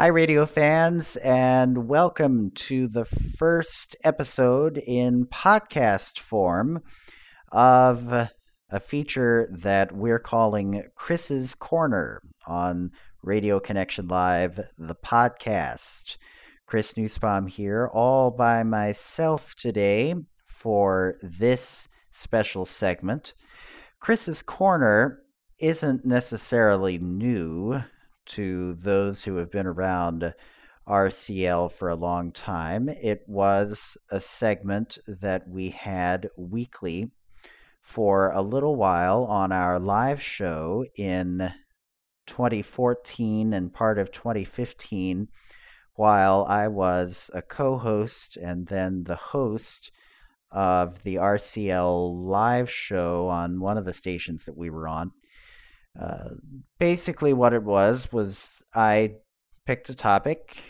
Hi, radio fans, and welcome to the first episode in podcast form of a feature that we're calling Chris's Corner on Radio Connection Live, the podcast. Chris Nussbaum here, all by myself today for this special segment. Chris's Corner isn't necessarily new to those who have been around RCL for a long time. It was a segment that we had weekly for a little while on our live show in 2014 and part of 2015 while I was a co host and then the host of the RCL live show on one of the stations that we were on. Basically, what it was was I picked a topic,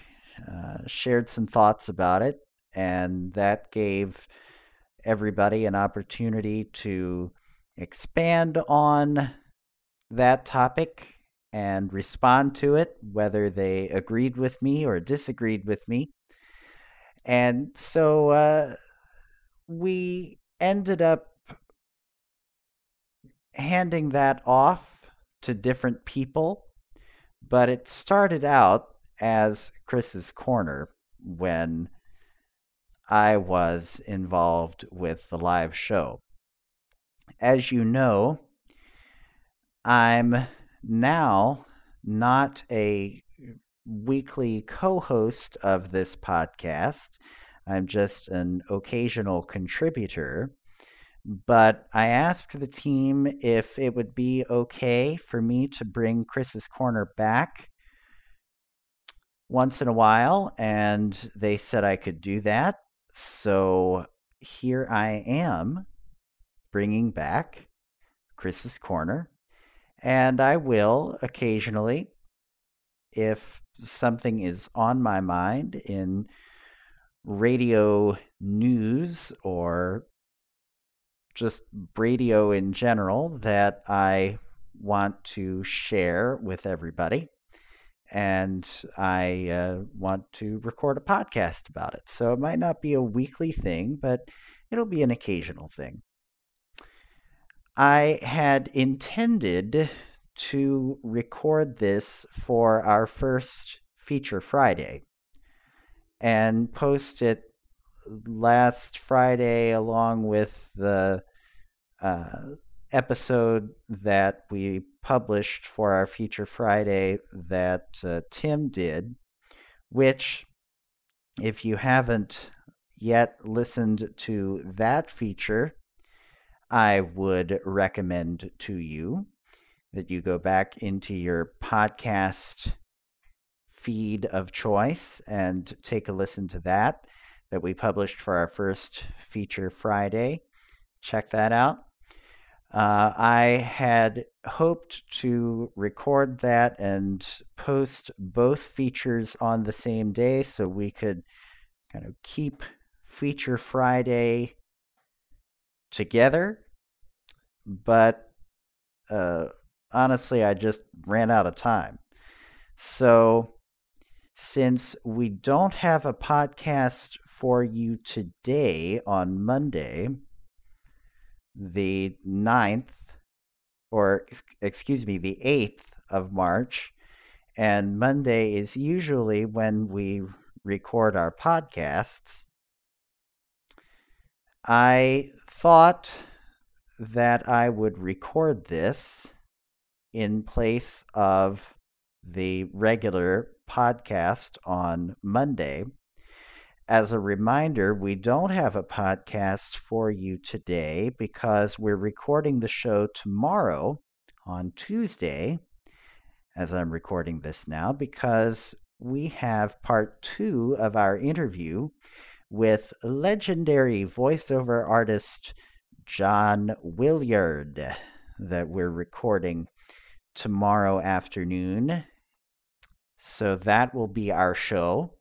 uh, shared some thoughts about it, and that gave everybody an opportunity to expand on that topic and respond to it, whether they agreed with me or disagreed with me. And so uh, we ended up handing that off to different people, but it started out as Chris's Corner when I was involved with the live show. As you know, I'm now not a weekly co host of this podcast. I'm just an occasional contributor. But I asked the team if it would be okay for me to bring Chris's Corner back once in a while, and they said I could do that. So here I am bringing back Chris's Corner, and I will occasionally, if something is on my mind in radio news or just radio in general that I want to share with everybody. And I uh, want to record a podcast about it. So it might not be a weekly thing, but it'll be an occasional thing. I had intended to record this for our first Feature Friday and post it last Friday along with the uh, episode that we published for our Feature Friday that uh, Tim did, which, if you haven't yet listened to that feature, I would recommend to you that you go back into your podcast feed of choice and take a listen to that that we published for our first feature Friday. Check that out. Uh, I had hoped to record that and post both features on the same day so we could kind of keep Feature Friday together. But uh, honestly, I just ran out of time. So, since we don't have a podcast for you today on Monday, the 9th, or excuse me, the 8th of March. And Monday is usually when we record our podcasts. I thought that I would record this in place of the regular podcast on Monday as a reminder, we don't have a podcast for you today because we're recording the show tomorrow on Tuesday, as I'm recording this now, because we have part two of our interview with legendary voiceover artist John Willyard that we're recording tomorrow afternoon. So that will be our show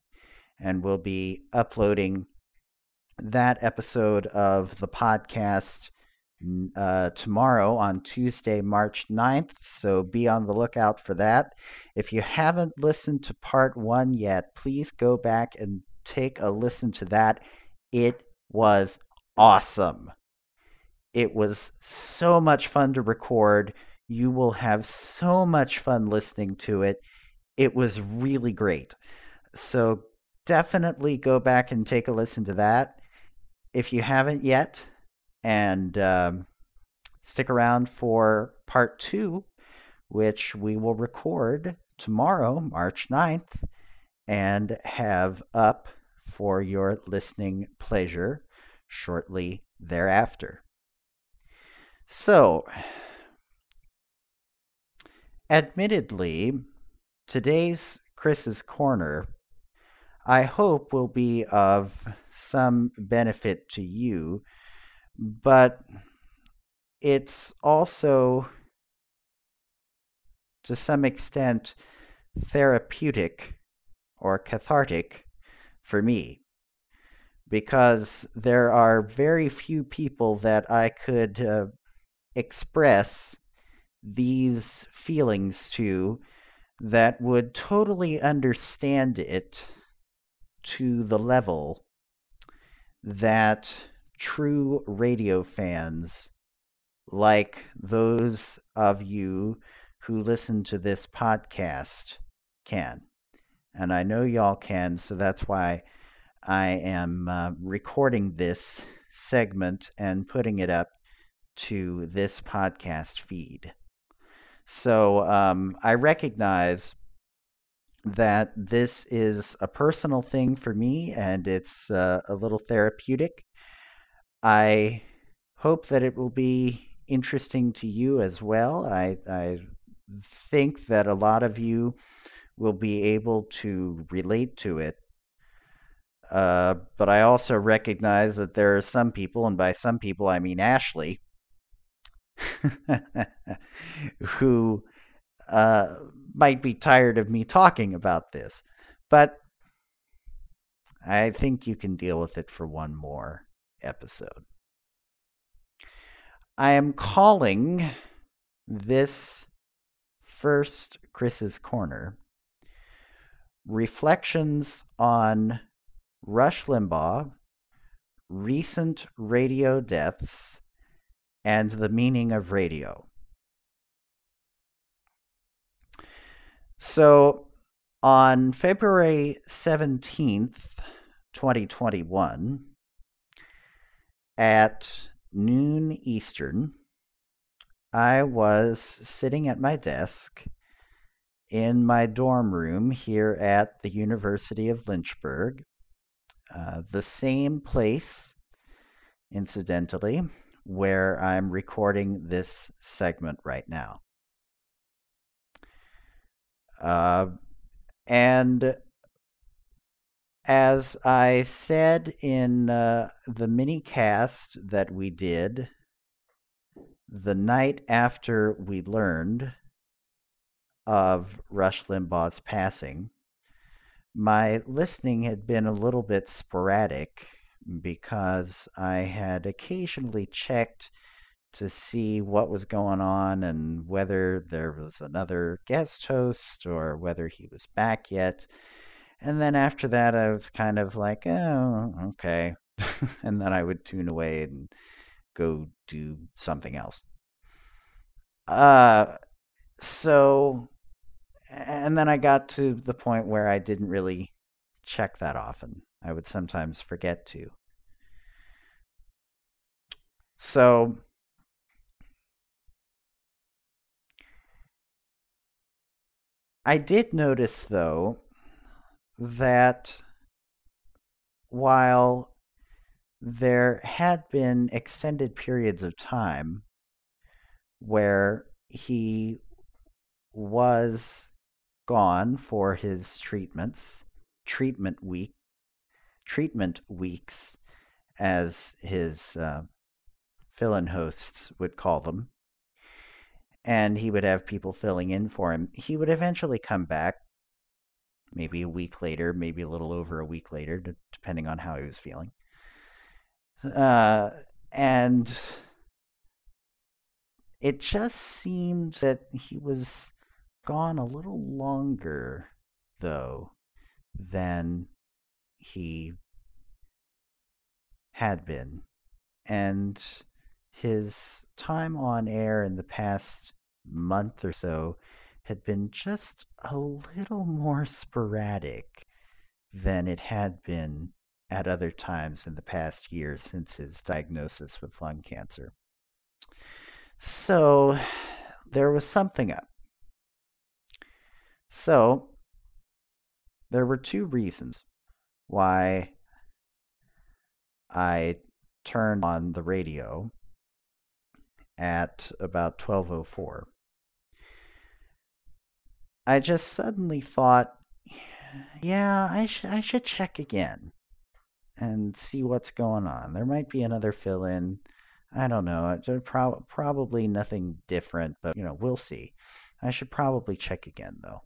and we'll be uploading that episode of the podcast uh, tomorrow on Tuesday, March 9th. So be on the lookout for that. If you haven't listened to part one yet, please go back and take a listen to that. It was awesome. It was so much fun to record. You will have so much fun listening to it. It was really great. So definitely go back and take a listen to that if you haven't yet. And um, stick around for part two, which we will record tomorrow, March 9th, and have up for your listening pleasure shortly thereafter. So, admittedly, today's Chris's Corner, I hope, will be of some benefit to you, but it's also, to some extent, therapeutic or cathartic for me because there are very few people that I could uh, express these feelings to that would totally understand it to the level that true radio fans like those of you who listen to this podcast can. And I know y'all can, so that's why I am uh, recording this segment and putting it up to this podcast feed. So um, I recognize that this is a personal thing for me and it's uh, a little therapeutic. I hope that it will be interesting to you as well. I, I think that a lot of you will be able to relate to it. Uh, but I also recognize that there are some people, and by some people I mean Ashley, who uh, might be tired of me talking about this. But I think you can deal with it for one more episode. I am calling this first Chris's Corner Reflections on Rush Limbaugh, Recent Radio Deaths, and the Meaning of Radio. So, on February 17th, 2021, at noon Eastern, I was sitting at my desk in my dorm room here at the University of Lynchburg, uh, the same place, incidentally, where I'm recording this segment right now. Uh, and as I said in uh, the mini cast that we did the night after we learned of Rush Limbaugh's passing, my listening had been a little bit sporadic because I had occasionally checked to see what was going on and whether there was another guest host or whether he was back yet. And then after that, I was kind of like, oh, okay. and then I would tune away and go do something else. Uh, so, and then I got to the point where I didn't really check that often. I would sometimes forget to. So, I did notice, though, that while there had been extended periods of time where he was gone for his treatments, treatment week, treatment weeks, as his uh, fill-in hosts would call them, and he would have people filling in for him. He would eventually come back maybe a week later, maybe a little over a week later, depending on how he was feeling. Uh, and It just seemed that he was gone a little longer, though, than he had been. And his time on air in the past month or so had been just a little more sporadic than it had been at other times in the past year since his diagnosis with lung cancer. So there was something up. So there were two reasons why I turned on the radio at about 1204. I just suddenly thought, yeah, I, sh- I should check again and see what's going on. There might be another fill in. I don't know. Pro- probably nothing different, but you know, we'll see. I should probably check again though.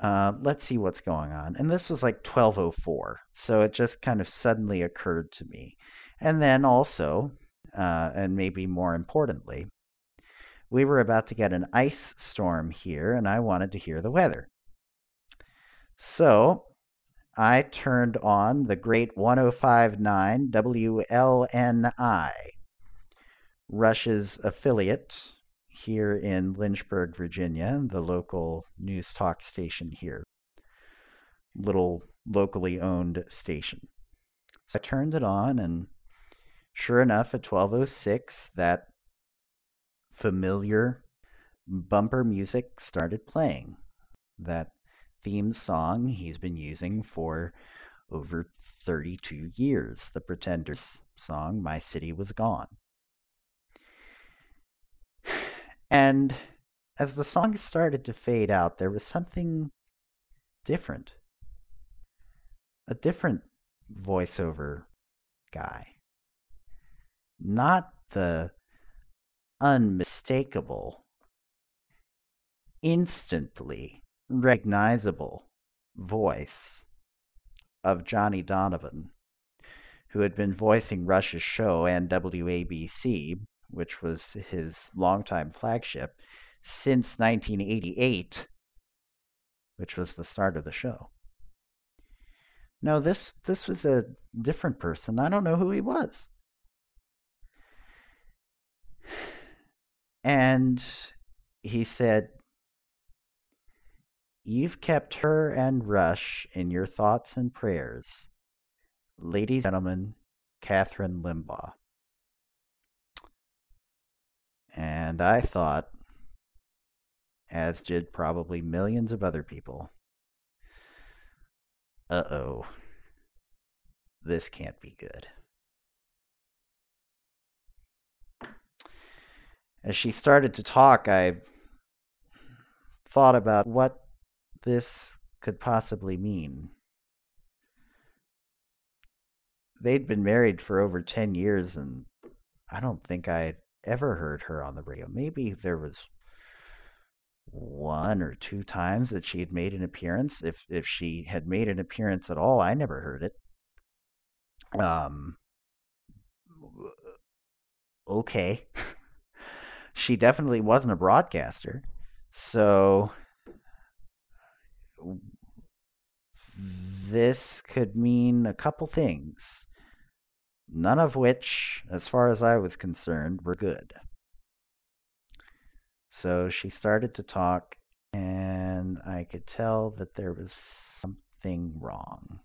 Uh, let's see what's going on. And this was like 1204. So it just kind of suddenly occurred to me. And then also, uh, and maybe more importantly, we were about to get an ice storm here, and I wanted to hear the weather. So I turned on the great 1059 WLNI, Rush's affiliate here in Lynchburg, Virginia, the local news talk station here. Little locally owned station. So I turned it on, and sure enough, at 1206, that familiar bumper music started playing. That theme song he's been using for over 32 years, the Pretenders song, My City Was Gone. And as the song started to fade out, there was something different. A different voiceover guy. Not the unmistakable, instantly recognizable voice of Johnny Donovan, who had been voicing Rush's show and WABC which was his longtime flagship, since 1988, which was the start of the show. No, this this was a different person. I don't know who he was. And he said, You've kept her and Rush in your thoughts and prayers. Ladies and gentlemen, Kathryn Limbaugh. And I thought, as did probably millions of other people, uh oh, this can't be good. As she started to talk, I thought about what this could possibly mean. They'd been married for over 10 years, and I don't think I ever heard her on the radio. Maybe there was one or two times that she had made an appearance. If if she had made an appearance at all, I never heard it. Um okay. she definitely wasn't a broadcaster. So this could mean a couple things none of which, as far as I was concerned, were good. So she started to talk, and I could tell that there was something wrong.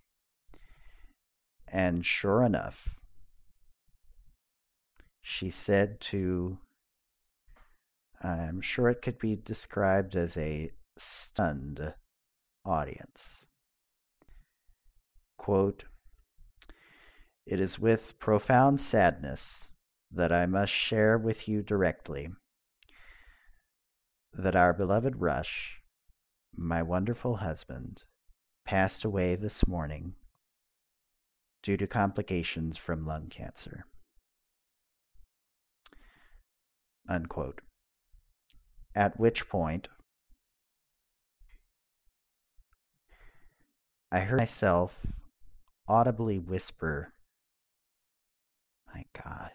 And sure enough, she said to, I'm sure it could be described as a stunned audience. Quote, it is with profound sadness that I must share with you directly that our beloved Rush, my wonderful husband, passed away this morning due to complications from lung cancer. Unquote at which point I heard myself audibly whisper, My God.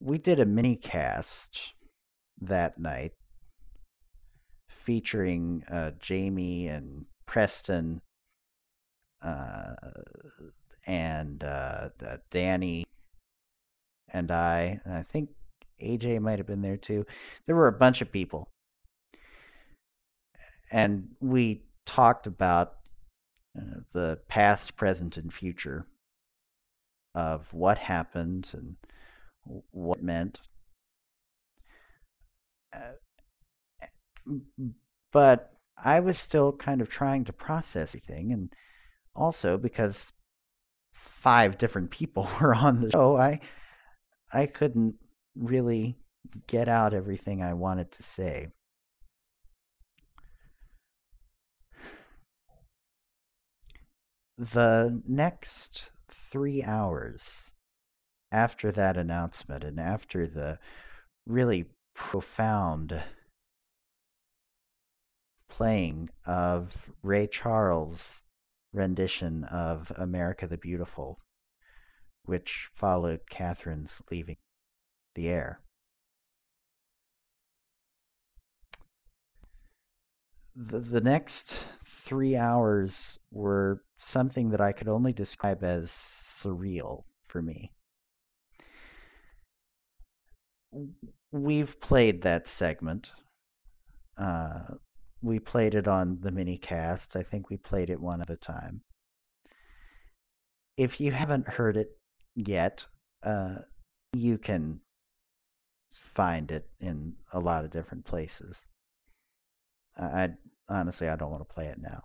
We did a mini cast that night featuring uh, Jamie and Preston uh, and uh, Danny and I. And I think AJ might have been there too. There were a bunch of people. And we talked about uh, the past, present, and future of what happened and what meant. Uh, but I was still kind of trying to process everything, and also because five different people were on the show, I I couldn't really get out everything I wanted to say. The next three hours after that announcement and after the really profound playing of Ray Charles' rendition of America the Beautiful, which followed Kathryn's leaving the air. The, the next three hours were something that I could only describe as surreal for me. We've played that segment. Uh, we played it on the mini cast. I think we played it one at a time. If you haven't heard it yet, uh, you can find it in a lot of different places. I honestly I don't want to play it now.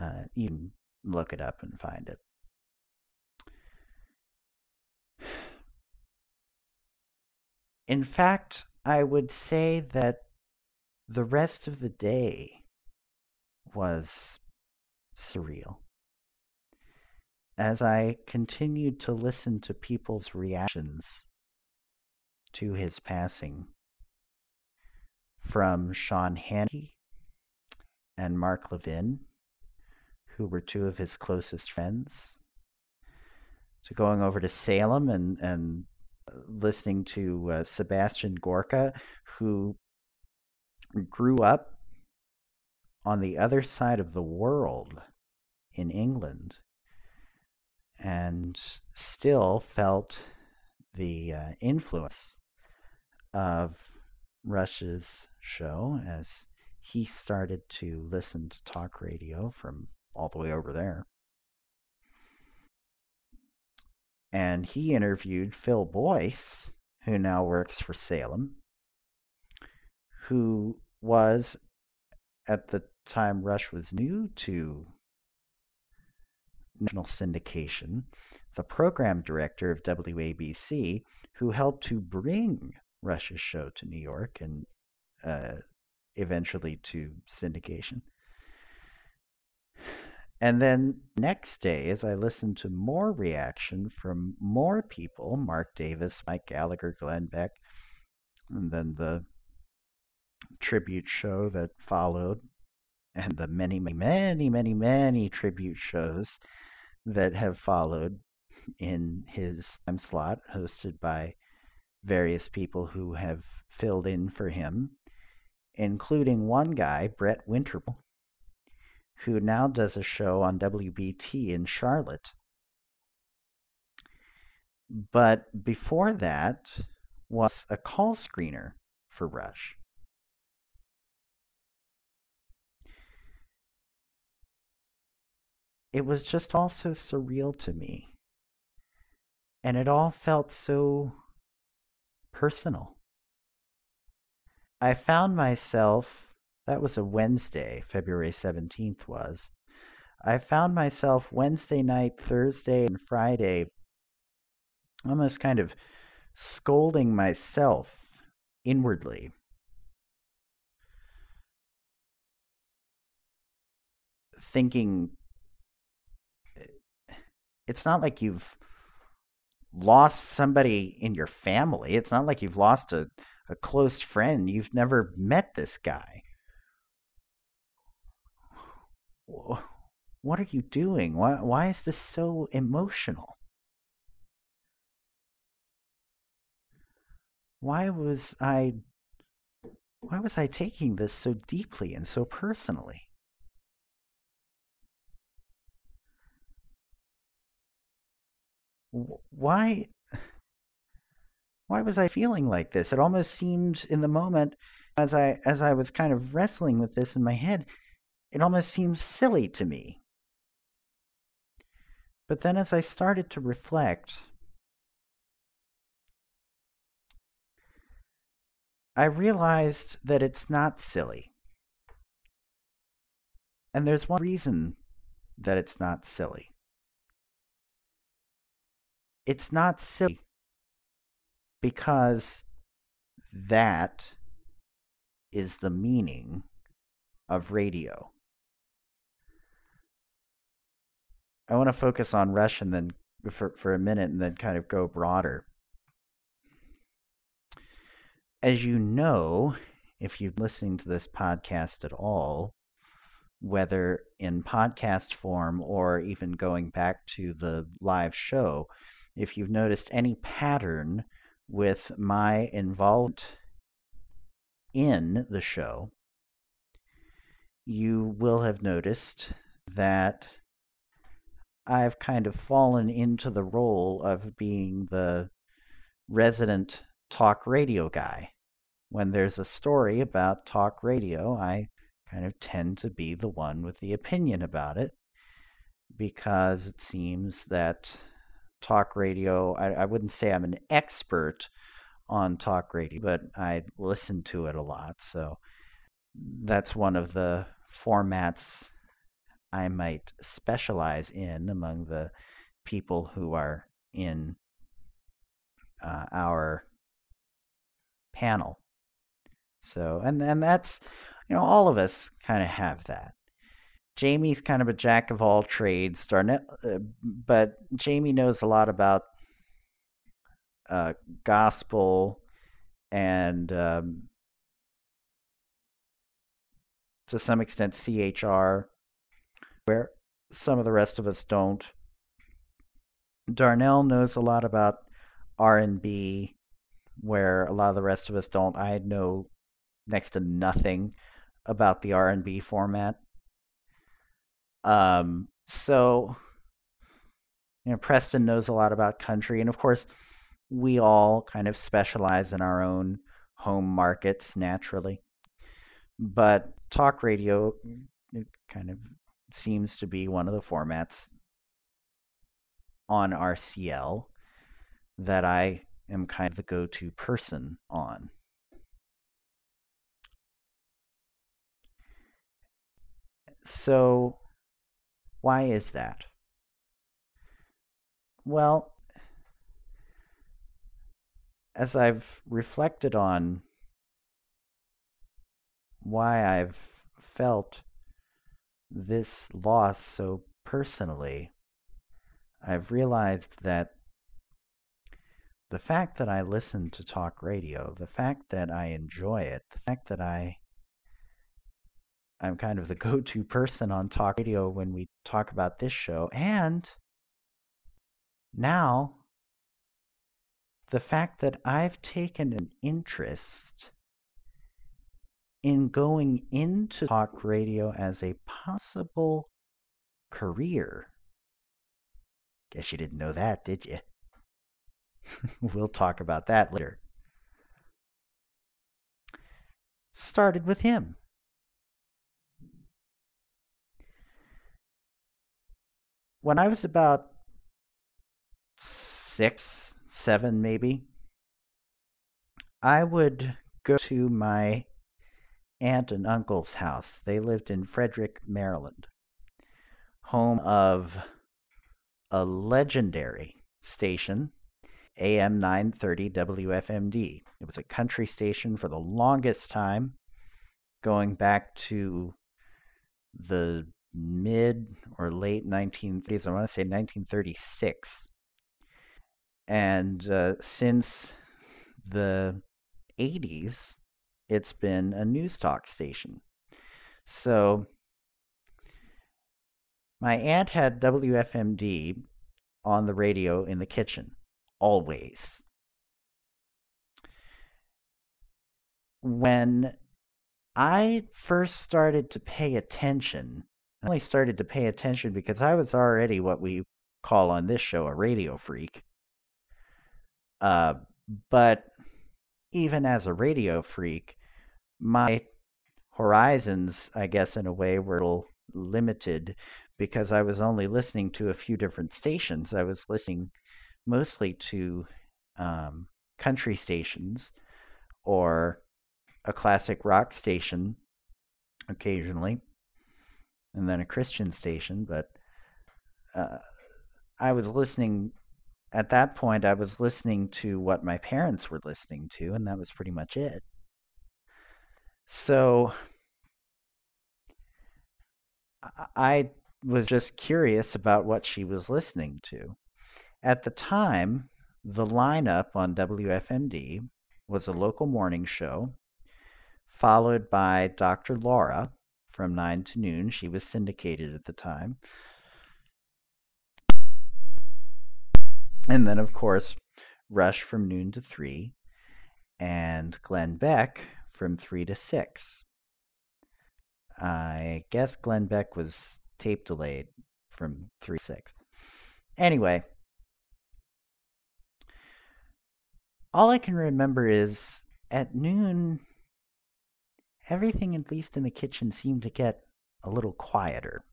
Uh, you can look it up and find it. In fact, I would say that the rest of the day was surreal. As I continued to listen to people's reactions to his passing, from Sean Hannity and Mark Levin, who were two of his closest friends, to going over to Salem and, and listening to uh, Sebastian Gorka, who grew up on the other side of the world in England and still felt the uh, influence of Rush's show as he started to listen to talk radio from all the way over there. And he interviewed Phil Boyce, who now works for Salem, who was at the time Rush was new to national syndication, the program director of WABC, who helped to bring Rush's show to New York and uh, eventually to syndication. And then next day, as I listened to more reaction from more people, Mark Davis, Mike Gallagher, Glenn Beck, and then the tribute show that followed, and the many, many, many, many, tribute shows that have followed in his time slot, hosted by various people who have filled in for him, including one guy, Brett Winterble, who now does a show on WBT in Charlotte. But before that was a call screener for Rush. It was just all so surreal to me. And it all felt so personal. I found myself, that was a Wednesday, February 17th was. I found myself Wednesday night, Thursday, and Friday almost kind of scolding myself inwardly. Thinking, it's not like you've lost somebody in your family. It's not like you've lost a, a close friend. You've never met this guy. What are you doing? Why, why is this so emotional? why was I why was I taking this so deeply and so personally? Why why was I feeling like this? It almost seemed in the moment as I as I was kind of wrestling with this in my head, it almost seemed silly to me. But then as I started to reflect, I realized that it's not silly. And there's one reason that it's not silly. It's not silly because that is the meaning of radio. I want to focus on Rush and then for, for a minute and then kind of go broader. As you know, if you've listened to this podcast at all, whether in podcast form or even going back to the live show, if you've noticed any pattern with my involvement in the show, you will have noticed that I've kind of fallen into the role of being the resident talk radio guy. When there's a story about talk radio, I kind of tend to be the one with the opinion about it because it seems that talk radio, I, I wouldn't say I'm an expert on talk radio, but I listen to it a lot. So that's one of the formats I might specialize in among the people who are in uh, our panel. So, and and that's you know all of us kind of have that. Jamie's kind of a jack of all trades, uh, but Jamie knows a lot about uh, gospel and um, to some extent CHR where some of the rest of us don't. Darnell knows a lot about R&B where a lot of the rest of us don't. I know next to nothing about the R&B format. Um so you know Preston knows a lot about country and of course we all kind of specialize in our own home markets naturally. But talk radio kind of seems to be one of the formats on RCL that I am kind of the go to person on. So, why is that? Well, as I've reflected on why I've felt this loss so personally, I've realized that the fact that I listen to talk radio, the fact that I enjoy it, the fact that I I'm kind of the go-to person on talk radio when we talk about this show and now the fact that I've taken an interest in going into talk radio as a possible career. Guess you didn't know that, did you? we'll talk about that later. Started with him. When I was about six, seven, maybe, I would go to my aunt and uncle's house. They lived in Frederick, Maryland, home of a legendary station, AM 930 WFMD. It was a country station for the longest time, going back to the mid or late 1930s. I want to say 1936. And uh, since the 80s, it's been a news talk station. So my aunt had WFMD on the radio in the kitchen, always. when I first started to pay attention, I only started to pay attention because I was already what we call on this show a radio freak. Uh, but even as a radio freak, my horizons, I guess, in a way, were a little limited because I was only listening to a few different stations. I was listening mostly to um, country stations or a classic rock station occasionally, and then a Christian station. But uh, I was listening at that point. I was listening to what my parents were listening to, and that was pretty much it. So I was just curious about what she was listening to. At the time, the lineup on WFMD was a local morning show, followed by Dr. Laura from 9 to noon. She was syndicated at the time. And then, of course, Rush from noon to 3, and Glenn Beck from 3 to 6. I guess Glenn Beck was tape delayed from 3 to 6. Anyway, all I can remember is at noon, everything, at least in the kitchen, seemed to get a little quieter.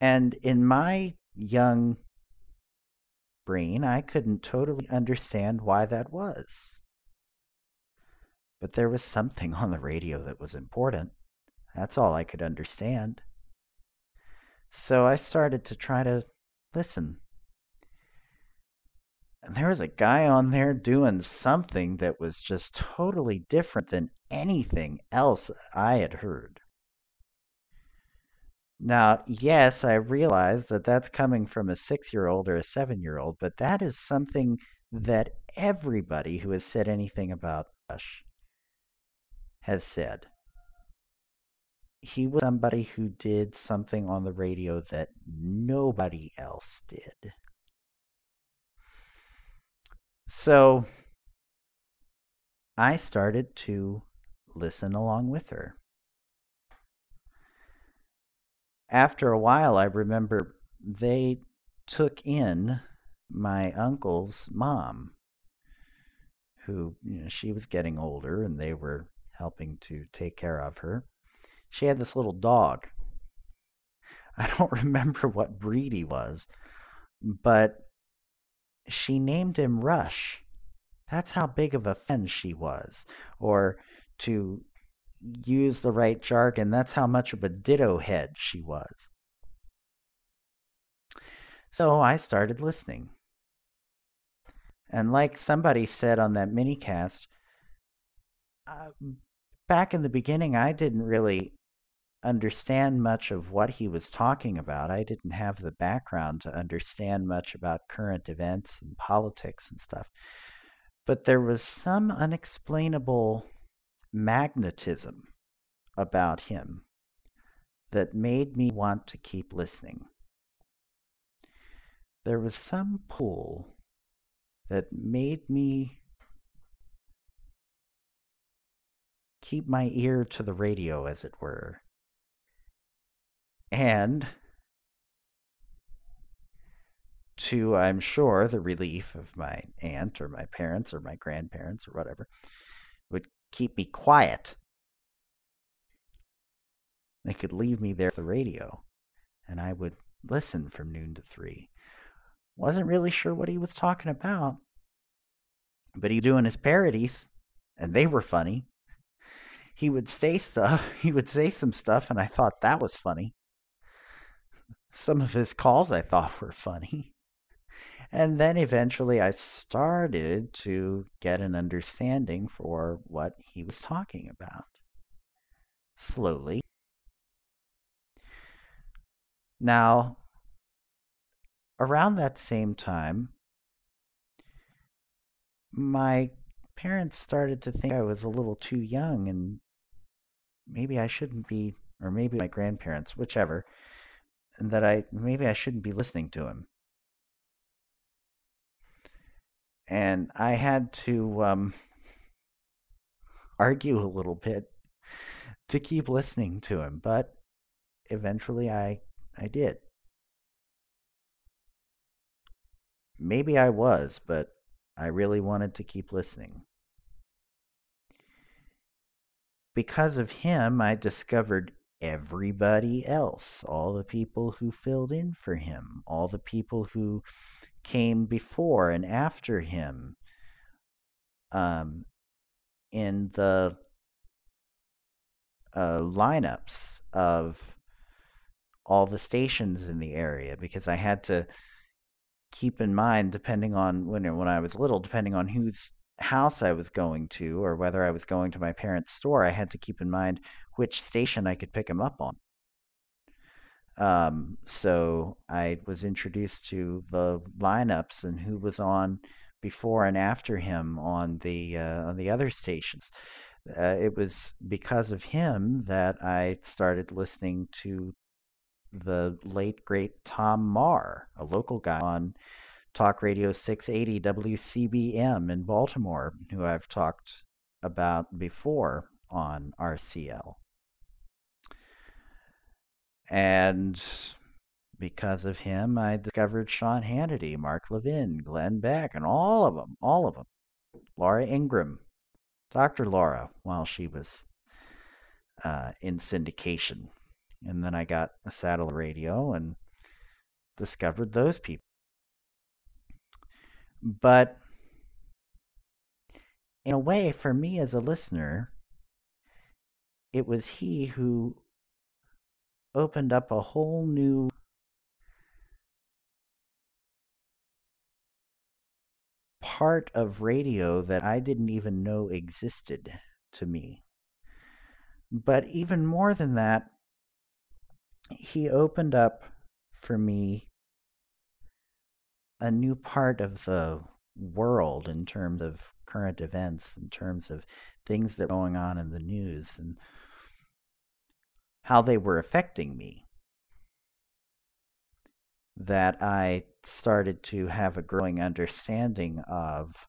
And in my young brain, I couldn't totally understand why that was. But there was something on the radio that was important. That's all I could understand. So I started to try to listen. And there was a guy on there doing something that was just totally different than anything else I had heard. Now, yes, I realize that that's coming from a six year old or a seven year old, but that is something that everybody who has said anything about Rush has said. He was somebody who did something on the radio that nobody else did. So I started to listen along with her after a while, I remember they took in my uncle's mom, who, you know, she was getting older and they were helping to take care of her. She had this little dog. I don't remember what breed he was, but she named him Rush. That's how big of a fan she was. Or to use the right jargon, that's how much of a ditto head she was. So I started listening. And like somebody said on that minicast, uh, back in the beginning, I didn't really understand much of what he was talking about. I didn't have the background to understand much about current events and politics and stuff. But there was some unexplainable magnetism about him that made me want to keep listening. There was some pull that made me keep my ear to the radio, as it were. And to, I'm sure, the relief of my aunt or my parents or my grandparents or whatever, would keep me quiet. They could leave me there at the radio, and I would listen from noon to three. Wasn't really sure what he was talking about, but he doing his parodies, and they were funny. He would say stuff. He would say some stuff, and I thought that was funny. Some of his calls I thought were funny. And then eventually I started to get an understanding for what he was talking about. Slowly. Now, around that same time, my parents started to think I was a little too young and maybe I shouldn't be, or maybe my grandparents, whichever, that I maybe I shouldn't be listening to him. and I had to um, argue a little bit to keep listening to him, but eventually I I did. Maybe I was, but I really wanted to keep listening. Because of him, I discovered everybody else, all the people who filled in for him, all the people who came before and after him um, in the uh, lineups of all the stations in the area because I had to keep in mind, depending on when when I was little, depending on whose house I was going to or whether I was going to my parents' store, I had to keep in mind which station I could pick him up on. Um, so I was introduced to the lineups and who was on before and after him on the uh, on the other stations. Uh, it was because of him that I started listening to the late great Tom Marr, a local guy on Talk Radio 680 WCBM in Baltimore, who I've talked about before on RCL. And because of him, I discovered Sean Hannity, Mark Levin, Glenn Beck, and all of them, all of them. Laura Ingraham, Dr. Laura, while she was uh, in syndication. And then I got a satellite radio and discovered those people. But in a way, for me as a listener, it was he who opened up a whole new part of radio that I didn't even know existed to me. But even more than that, he opened up for me a new part of the world in terms of current events, in terms of things that are going on in the news, and how they were affecting me. That I started to have a growing understanding of,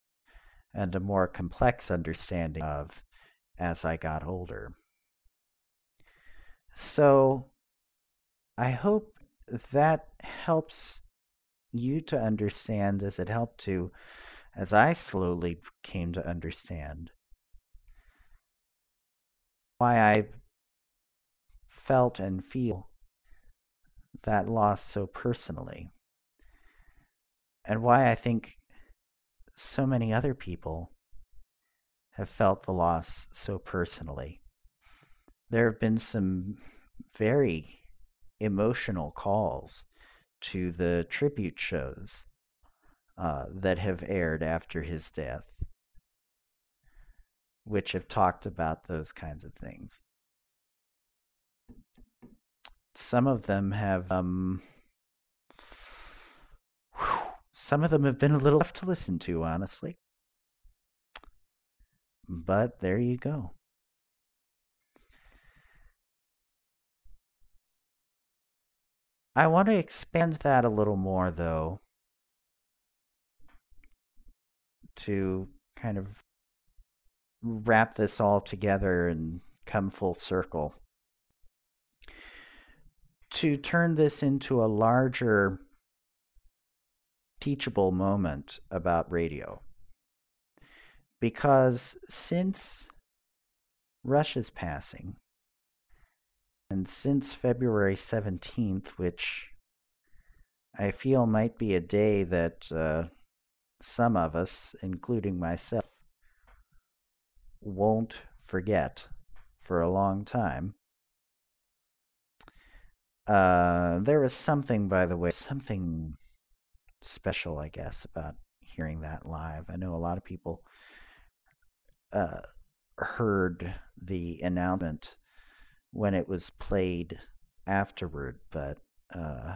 and a more complex understanding of as I got older. So, I hope that helps you to understand as it helped to, as I slowly came to understand why I felt and feel that loss so personally, and why I think so many other people have felt the loss so personally. There have been some very emotional calls to the tribute shows uh, that have aired after his death, which have talked about those kinds of things. Some of them have, um, some of them have been a little tough to listen to, honestly. But there you go. I want to expand that a little more, though, to kind of wrap this all together and come full circle. To turn this into a larger teachable moment about radio. Because since Rush's passing, and since February 17th, which I feel might be a day that uh, some of us, including myself, won't forget for a long time. Uh, there was something, by the way, something special, I guess, about hearing that live. I know a lot of people uh, heard the announcement when it was played afterward, but uh,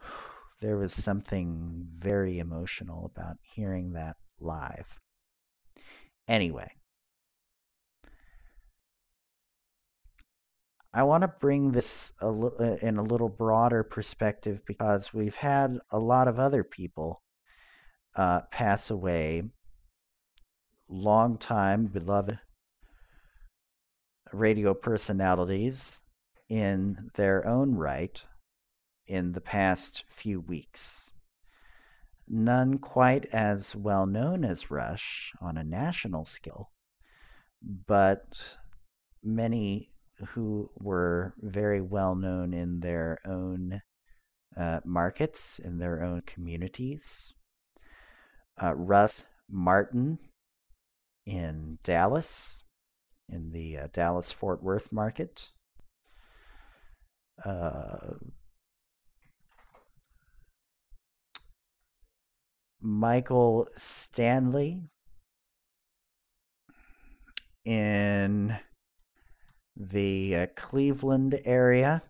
there was something very emotional about hearing that live. Anyway, I want to bring this a li- uh, in a little broader perspective because we've had a lot of other people uh, pass away longtime beloved radio personalities in their own right in the past few weeks. None quite as well known as Rush on a national scale, but many who were very well known in their own uh, markets, in their own communities. Uh, Russ Martin in Dallas, in the uh, Dallas Fort Worth market. Uh, Michael Stanley in the uh, Cleveland area.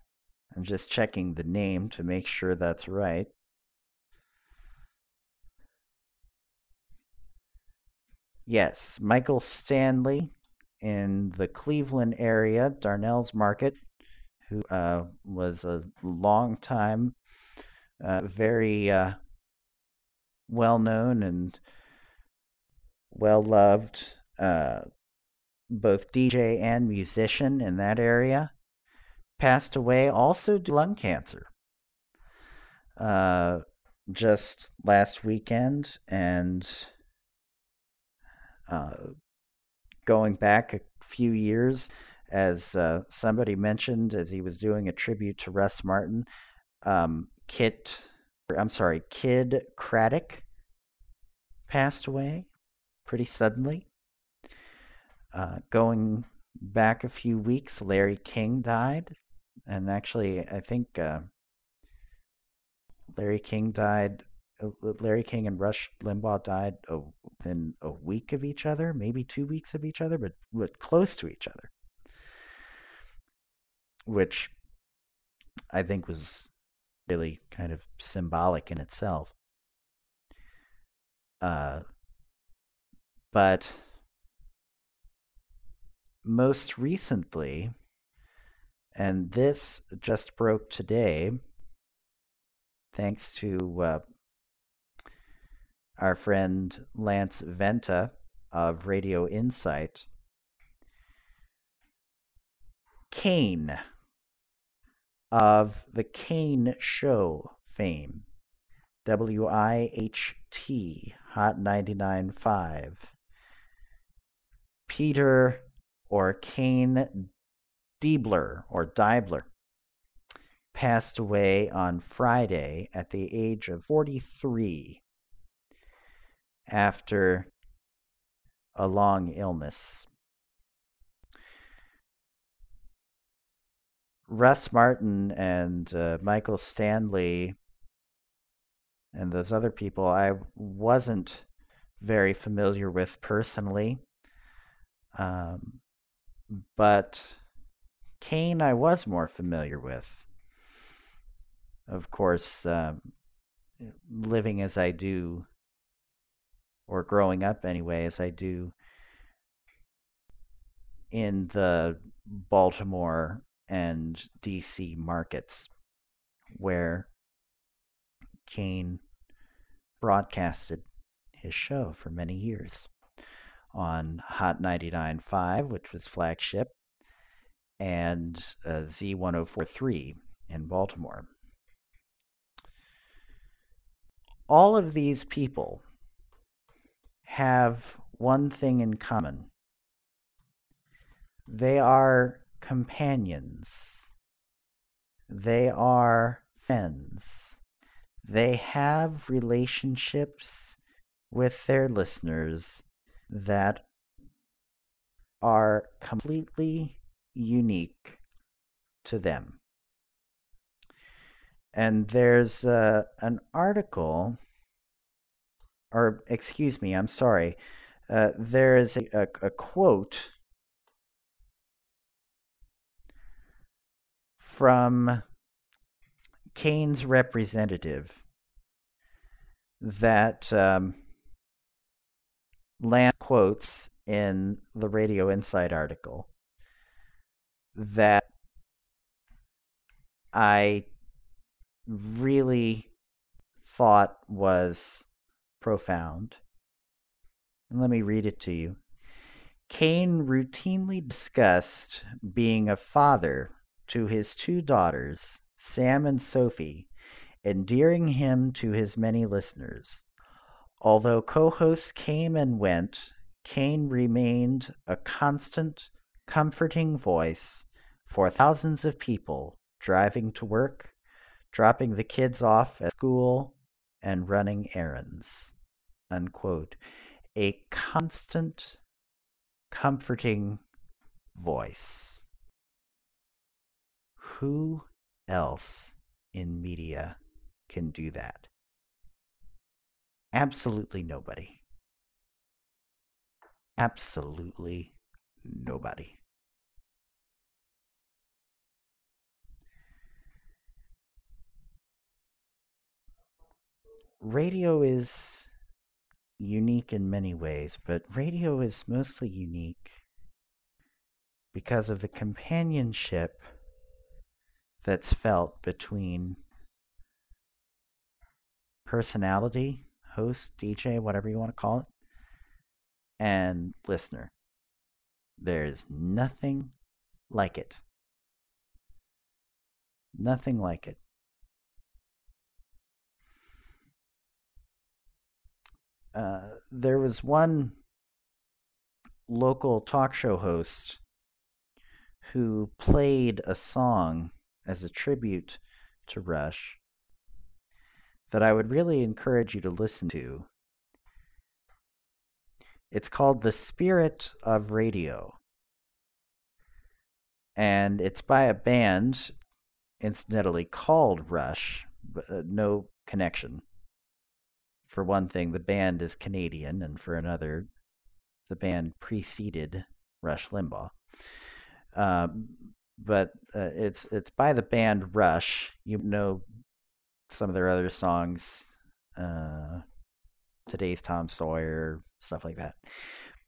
I'm just checking the name to make sure that's right. Yes, Michael Stanley in the Cleveland area, Darnell's Market, who uh, was a long time, uh, very uh, well known and well loved, uh, both DJ and musician in that area, passed away also to lung cancer uh, just last weekend. And uh, going back a few years, as uh, somebody mentioned, as he was doing a tribute to Russ Martin, um, Kit, I'm sorry, Kidd Kraddick passed away pretty suddenly. Uh, going back a few weeks, Larry King died, and actually, I think uh, Larry King died Larry King and Rush Limbaugh died within a week of each other, maybe two weeks of each other, but, but close to each other, which I think was really kind of symbolic in itself. Uh, but most recently, and this just broke today, thanks to uh, our friend Lance Venta of Radio Insight. Kane of the Kane Show fame. W I H T, Hot 99.5. Peter or Kane Deibler or Deibler passed away on Friday at the age of 43 after a long illness. Russ Martin and uh, Michael Stanley and those other people I wasn't very familiar with personally. Um, but Kane I was more familiar with. Of course, um, living as I do or growing up anyway, as I do in the Baltimore and DC markets where Kane broadcasted his show for many years on Hot 99.5, which was flagship, and uh, Z1043 in Baltimore. All of these people have one thing in common. They are companions, they are friends, they have relationships with their listeners that are completely unique to them. And there's uh, an article or excuse me, I'm sorry. Uh, there is a, a, a quote from Kane's representative that um, Lance quotes in the Radio Insight article that I really thought was profound. And let me read it to you. Kane routinely discussed being a father to his two daughters, Sam and Sophie, endearing him to his many listeners. Although co hosts came and went, Kane remained a constant, comforting voice for thousands of people driving to work, dropping the kids off at school, and running errands. Unquote. A constant, comforting voice. Who else in media can do that? Absolutely nobody. Absolutely nobody. Radio is unique in many ways, but radio is mostly unique because of the companionship that's felt between personality, host, DJ, whatever you want to call it, and listener. There's nothing like it. Nothing like it. Uh, there was one local talk show host who played a song as a tribute to Rush that I would really encourage you to listen to. It's called The Spirit of Radio. And it's by a band, incidentally, called Rush, but uh, no connection. For one thing, the band is Canadian, and for another, the band preceded Rush Limbaugh. Um, but uh, it's it's by the band Rush. You know some of their other songs, uh, today's Tom Sawyer, stuff like that.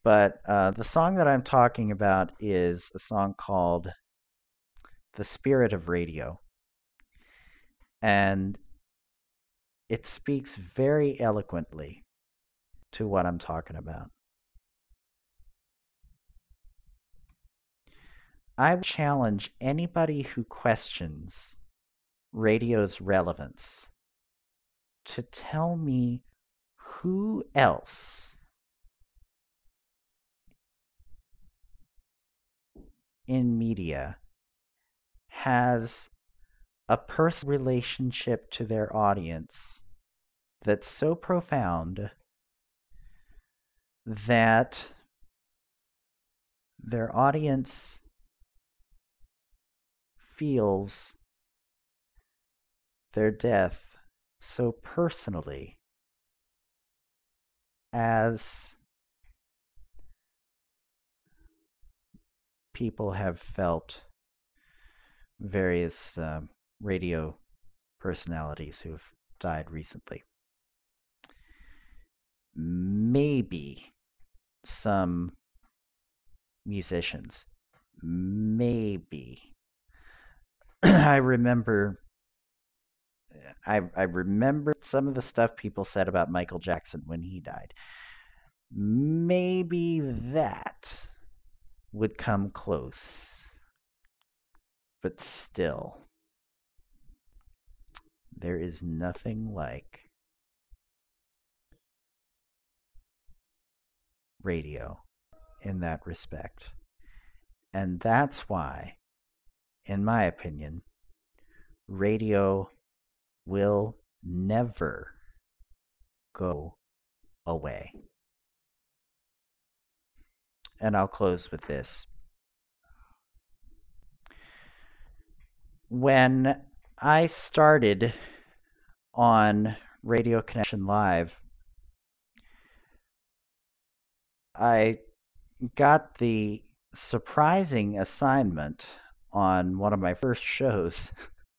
But uh, the song that I'm talking about is a song called "The Spirit of Radio," and it speaks very eloquently to what I'm talking about. I challenge anybody who questions radio's relevance to tell me who else in media has a personal relationship to their audience that's so profound that their audience feels their death so personally as people have felt various um, radio personalities who've died recently. Maybe some musicians. Maybe. I remember eh, I I remember some of the stuff people said about Michael Jackson when he died. Maybe that would come close. But still, there is nothing like radio in that respect. And that's why, in my opinion, radio will never go away. And I'll close with this. When I started on Radio Connection Live, I got the surprising assignment on one of my first shows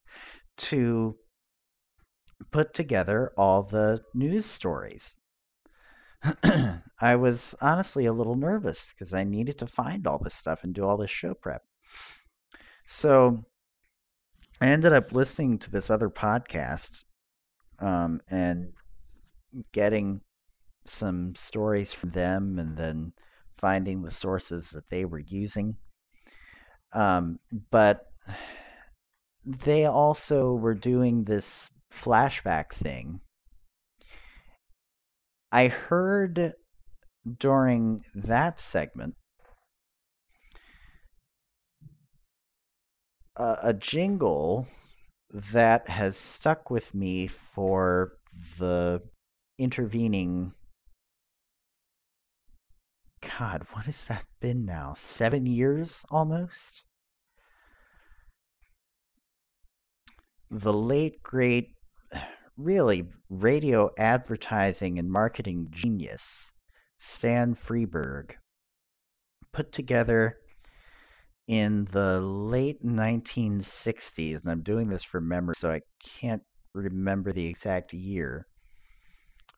to put together all the news stories. I was honestly a little nervous because I needed to find all this stuff and do all this show prep. So I ended up listening to this other podcast um, and getting some stories from them and then finding the sources that they were using. Um, but they also were doing this flashback thing. I heard during that segment uh, a jingle that has stuck with me for the intervening God, what has that been now? Seven years almost? The late, great, really radio advertising and marketing genius, Stan Freberg, put together in the late 1960s, and I'm doing this from memory, so I can't remember the exact year,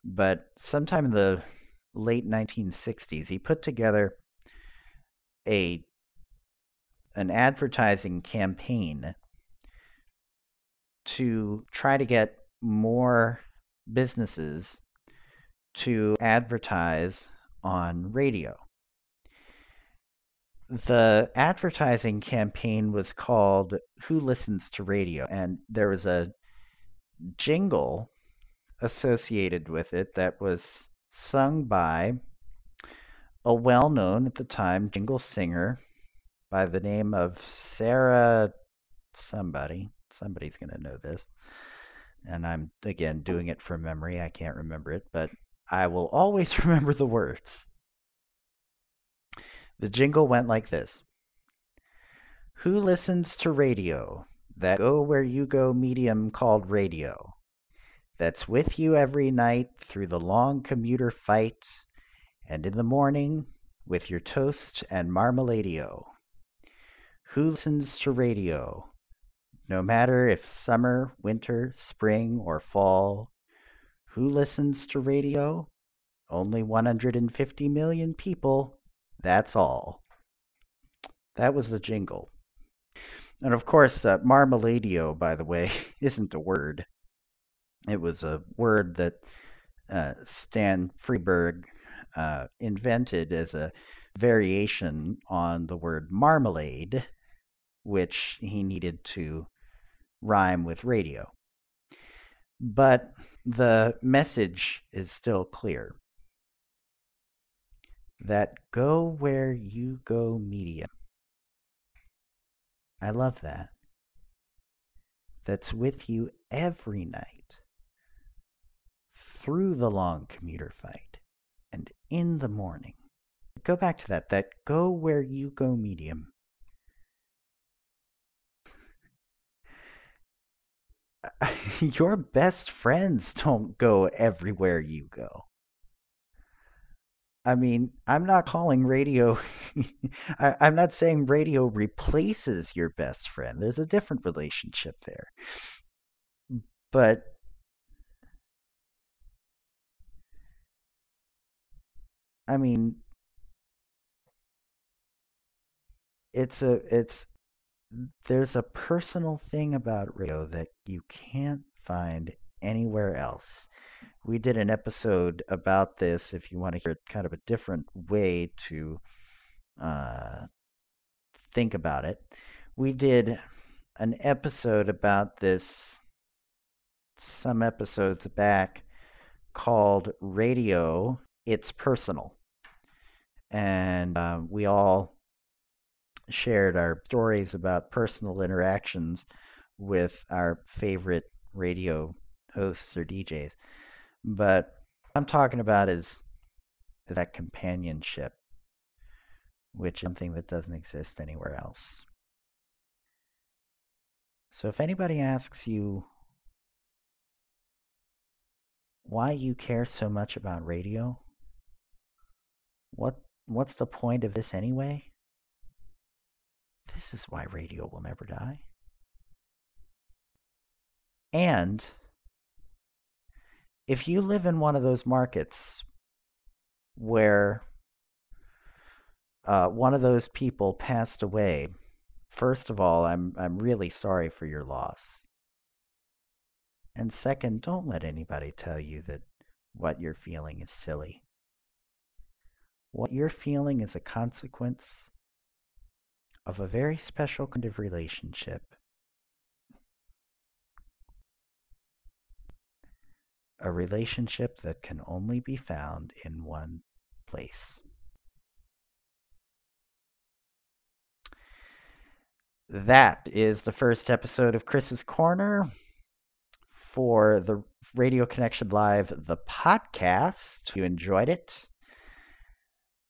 but sometime in the late 1960s, he put together a an advertising campaign to try to get more businesses to advertise on radio. The advertising campaign was called Who Listens to Radio? And there was a jingle associated with it that was sung by a well known at the time jingle singer by the name of Sarah somebody. Somebody's going to know this. And I'm, again, doing it from memory. I can't remember it, but I will always remember the words. The jingle went like this Who listens to radio? That go where you go medium called radio that's with you every night through the long commuter fight, and in the morning with your toast and marmaladio. Who listens to radio? No matter if summer, winter, spring, or fall, who listens to radio? Only 150 million people. That's all. That was the jingle. And of course, uh, marmaladio, by the way, isn't a word. It was a word that uh, Stan Freberg uh, invented as a variation on the word marmalade, which he needed to rhyme with radio. But the message is still clear that go where you go medium. I love that. That's with you every night through the long commuter fight and in the morning. Go back to that, that go where you go medium. Your best friends don't go everywhere you go. I mean, I'm not calling radio, I, am not saying radio replaces your best friend. There's a different relationship there. But I mean, it's a it's there's a personal thing about radio that you can't find anywhere else. We did an episode about this. If you want to hear kind of a different way to uh, think about it, we did an episode about this some episodes back called Radio It's Personal and uh, we all shared our stories about personal interactions with our favorite radio hosts or DJs. But I'm talking about is, is that companionship, which is something that doesn't exist anywhere else. So if anybody asks you why you care so much about radio, what What's the point of this anyway? This is why radio will never die. And if you live in one of those markets where uh, one of those people passed away, first of all, I'm I'm really sorry for your loss. And second, don't let anybody tell you that what you're feeling is silly. What you're feeling is a consequence of a very special kind of relationship. A relationship that can only be found in one place. That is the first episode of Chris's Corner for the Radio Connection Live, the podcast. You enjoyed it.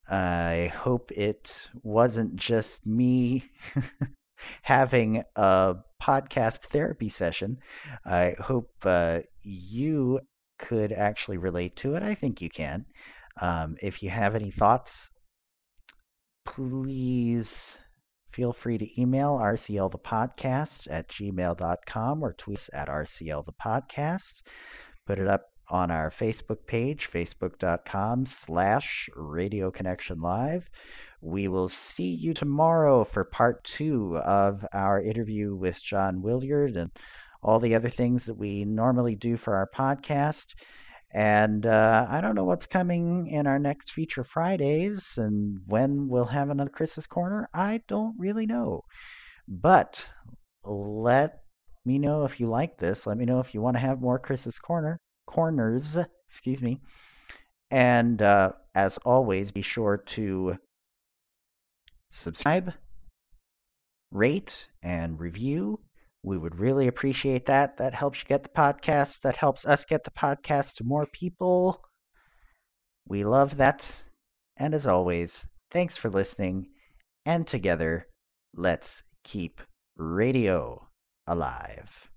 I hope it wasn't just me having a podcast therapy session. I hope uh, you could actually relate to it. I think you can. Um, if you have any thoughts, please feel free to email rclthepodcast at gmail.com or tweet at rclthepodcast. Put it up on our Facebook page, facebook.com slash Radio Connection Live. We will see you tomorrow for part two of our interview with John Willyard and all the other things that we normally do for our podcast. And uh, I don't know what's coming in our next feature Fridays and when we'll have another Chris's Corner. I don't really know. But let me know if you like this. Let me know if you want to have more Chris's Corner corners. Excuse me. And uh, as always, be sure to subscribe, rate, and review we would really appreciate that. That helps you get the podcast. That helps us get the podcast to more people. We love that. And as always, thanks for listening. And together, let's keep radio alive.